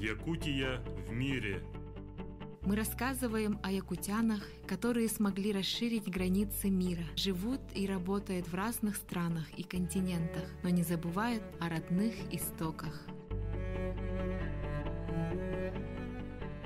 Якутия в мире. Мы рассказываем о якутянах, которые смогли расширить границы мира, живут и работают в разных странах и континентах, но не забывают о родных истоках.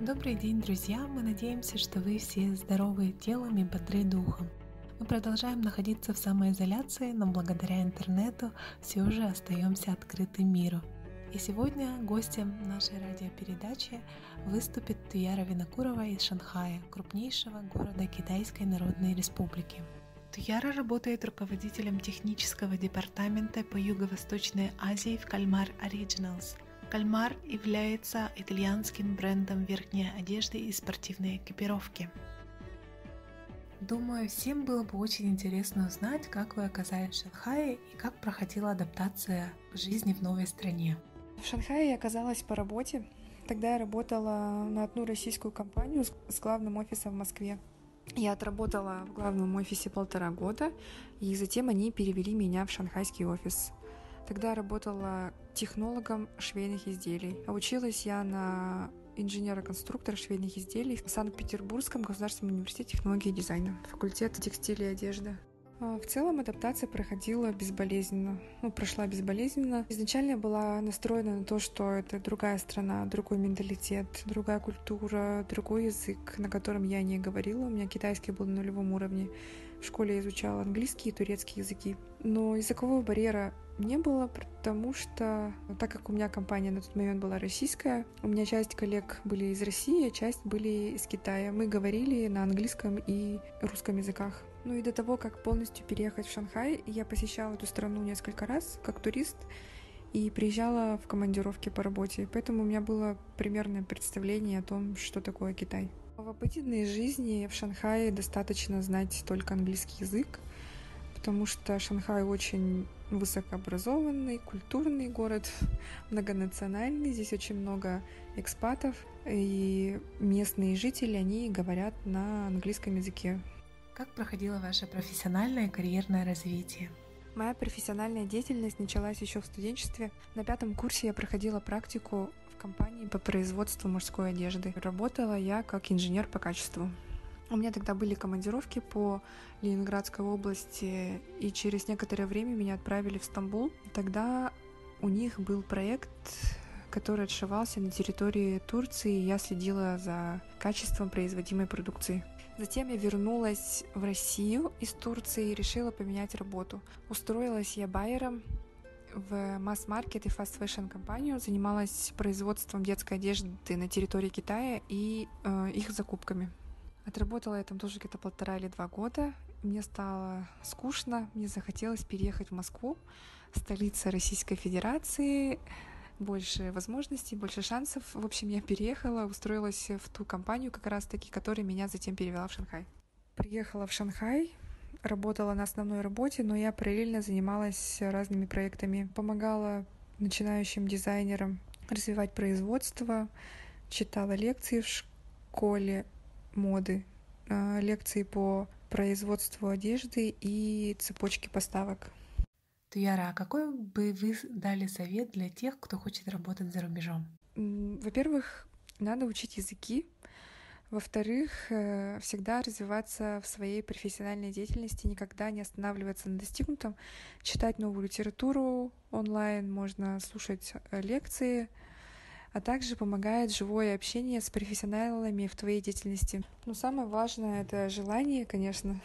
Добрый день, друзья! Мы надеемся, что вы все здоровы телом и бодры духом. Мы продолжаем находиться в самоизоляции, но благодаря интернету все же остаемся открыты миру – и сегодня гостем нашей радиопередачи выступит Туяра Винокурова из Шанхая, крупнейшего города Китайской Народной Республики. Туяра работает руководителем технического департамента по Юго-Восточной Азии в Кальмар Originals. Кальмар является итальянским брендом верхней одежды и спортивной экипировки. Думаю, всем было бы очень интересно узнать, как вы оказались в Шанхае и как проходила адаптация к жизни в новой стране. В Шанхае я оказалась по работе. Тогда я работала на одну российскую компанию с главным офисом в Москве. Я отработала в главном офисе полтора года, и затем они перевели меня в шанхайский офис. Тогда я работала технологом швейных изделий. А училась я на инженера-конструктора швейных изделий в Санкт-Петербургском государственном университете технологии и дизайна, факультет текстиля и одежды. А, в целом адаптация проходила безболезненно, ну, прошла безболезненно. Изначально я была настроена на то, что это другая страна, другой менталитет, другая культура, другой язык, на котором я не говорила. У меня китайский был на нулевом уровне. В школе я изучала английский и турецкий языки. Но языкового барьера не было, потому что, так как у меня компания на тот момент была российская, у меня часть коллег были из России, а часть были из Китая. Мы говорили на английском и русском языках. Ну и до того, как полностью переехать в Шанхай, я посещала эту страну несколько раз как турист и приезжала в командировки по работе. Поэтому у меня было примерное представление о том, что такое Китай. В обыденной жизни в Шанхае достаточно знать только английский язык, потому что Шанхай очень высокообразованный, культурный город, многонациональный. Здесь очень много экспатов, и местные жители, они говорят на английском языке. Как проходило ваше профессиональное и карьерное развитие? Моя профессиональная деятельность началась еще в студенчестве. На пятом курсе я проходила практику в компании по производству мужской одежды. Работала я как инженер по качеству. У меня тогда были командировки по Ленинградской области, и через некоторое время меня отправили в Стамбул. Тогда у них был проект, который отшивался на территории Турции, и я следила за качеством производимой продукции. Затем я вернулась в Россию из Турции и решила поменять работу. Устроилась я байером в масс-маркет и fast fashion компанию, занималась производством детской одежды на территории Китая и э, их закупками. Отработала я там тоже где-то полтора или два года. Мне стало скучно, мне захотелось переехать в Москву, столица Российской Федерации, больше возможностей, больше шансов. В общем, я переехала, устроилась в ту компанию как раз-таки, которая меня затем перевела в Шанхай. Приехала в Шанхай, работала на основной работе, но я параллельно занималась разными проектами. Помогала начинающим дизайнерам развивать производство, читала лекции в школе моды, а, лекции по производству одежды и цепочки поставок. Туяра, а какой бы вы дали совет для тех, кто хочет работать за рубежом? Во-первых, надо учить языки. Во-вторых, э, всегда развиваться в своей профессиональной деятельности, никогда не останавливаться на достигнутом, читать новую литературу онлайн, можно слушать э, лекции, а также помогает живое общение с профессионалами в твоей деятельности. Но самое важное — это желание, конечно,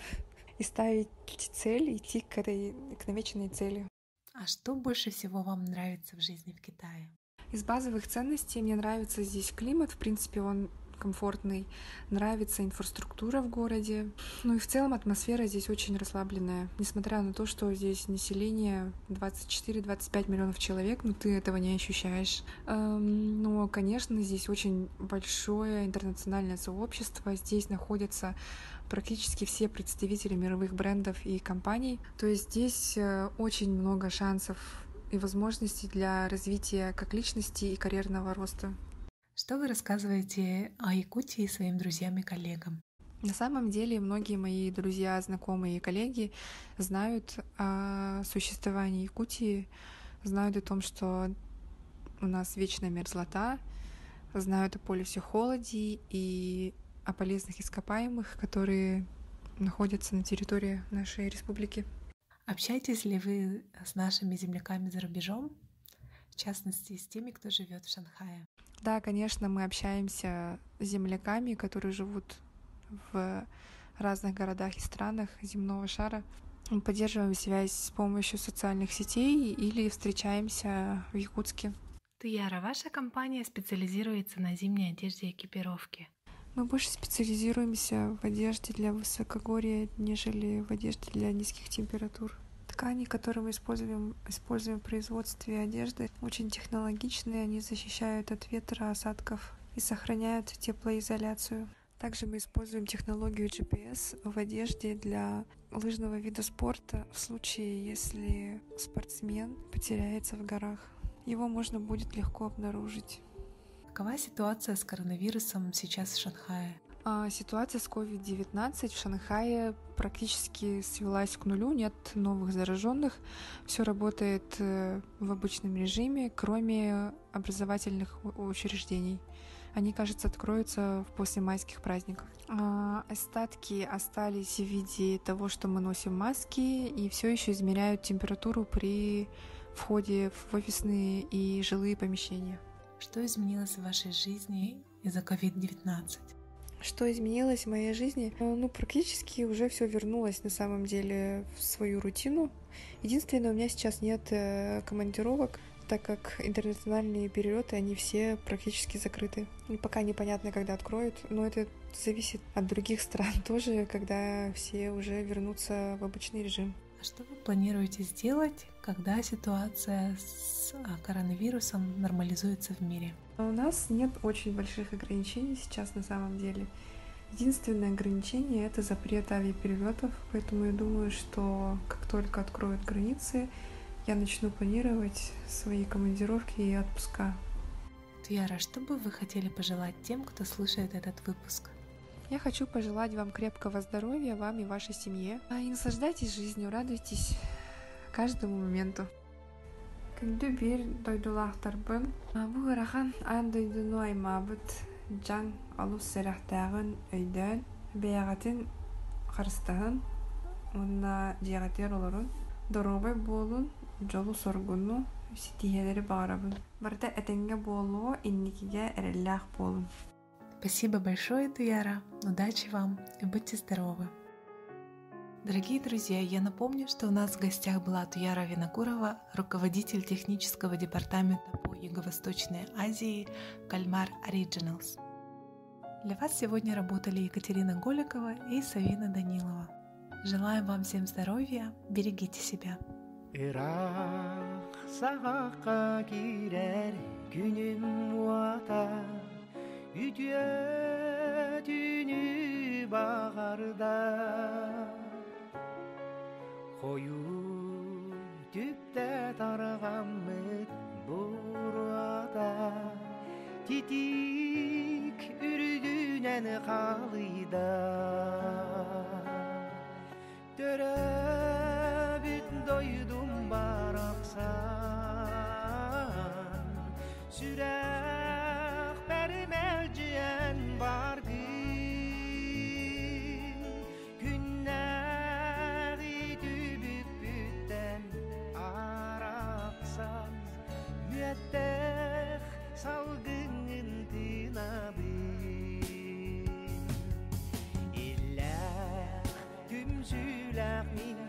и ставить цель, идти к этой к намеченной цели. А что больше всего вам нравится в жизни в Китае? Из базовых ценностей мне нравится здесь климат. В принципе, он комфортный, нравится инфраструктура в городе. Ну и в целом атмосфера здесь очень расслабленная. Несмотря на то, что здесь население 24-25 миллионов человек, но ты этого не ощущаешь. Эм, но, конечно, здесь очень большое интернациональное сообщество. Здесь находятся практически все представители мировых брендов и компаний. То есть здесь э, очень много шансов и возможностей для развития как личности и карьерного роста. Что вы рассказываете о Якутии своим друзьям и коллегам? На самом деле многие мои друзья, знакомые и коллеги знают о существовании Якутии, знают о том, что у нас вечная мерзлота, знают о полюсе холоди и о полезных ископаемых, которые находятся на территории нашей республики. Общаетесь ли вы с нашими земляками за рубежом, в частности, с теми, кто живет в Шанхае? Да, конечно, мы общаемся с земляками, которые живут в разных городах и странах земного шара. Мы поддерживаем связь с помощью социальных сетей или встречаемся в Якутске. Туяра, ваша компания специализируется на зимней одежде и экипировке. Мы больше специализируемся в одежде для высокогорья, нежели в одежде для низких температур. Ткани, которые мы используем, используем в производстве одежды, очень технологичные, они защищают от ветра, осадков и сохраняют теплоизоляцию. Также мы используем технологию GPS в одежде для лыжного вида спорта в случае, если спортсмен потеряется в горах. Его можно будет легко обнаружить. Какова ситуация с коронавирусом сейчас в Шанхае? А, ситуация с COVID-19 в Шанхае практически свелась к нулю, нет новых зараженных, все работает э, в обычном режиме, кроме образовательных учреждений. Они, кажется, откроются после майских праздников. А, остатки остались в виде того, что мы носим маски и все еще измеряют температуру при входе в офисные и жилые помещения. Что изменилось в вашей жизни из-за COVID-19? Что изменилось в моей жизни? Ну, практически уже все вернулось на самом деле в свою рутину. Единственное, у меня сейчас нет э, командировок, так как интернациональные перелеты, они все практически закрыты. И пока непонятно, когда откроют, но это зависит от других стран тоже, когда все уже вернутся в обычный режим. А что вы планируете сделать, когда ситуация с а, коронавирусом нормализуется в мире? У нас нет очень больших ограничений сейчас на самом деле. Единственное ограничение — это запрет авиаперелетов, поэтому я думаю, что как только откроют границы, я начну планировать свои командировки и отпуска. Тьяра, что бы вы хотели пожелать тем, кто слушает этот выпуск? Я хочу пожелать вам крепкого здоровья, вам и вашей семье. А и наслаждайтесь жизнью, радуйтесь каждому моменту. Күнді бир дойдулақтарбын. Бу ырахан ан дойдуну аймабыт жан алус сәрәхтәгын өйдән бәягатын қарыстағын онна жиягатер олорун доробай болун жолу соргуну ситиһелери баарабын. Барда этенге болуо инникиге эреллях болун. Спасибо большое, Туяра. Удачи вам и будьте здоровы. Дорогие друзья, я напомню, что у нас в гостях была Туяра Винокурова, руководитель технического департамента по Юго-Восточной Азии Кальмар Originals. Для вас сегодня работали Екатерина Голикова и Савина Данилова. Желаем вам всем здоровья, берегите себя. Ирақ сағаққа кирер күнім уата Güdüye dünü bağarda Koyu tüpte targamıt burada. Titik ürdünen kalıda Dörebüt doydum baraksan. Sürer me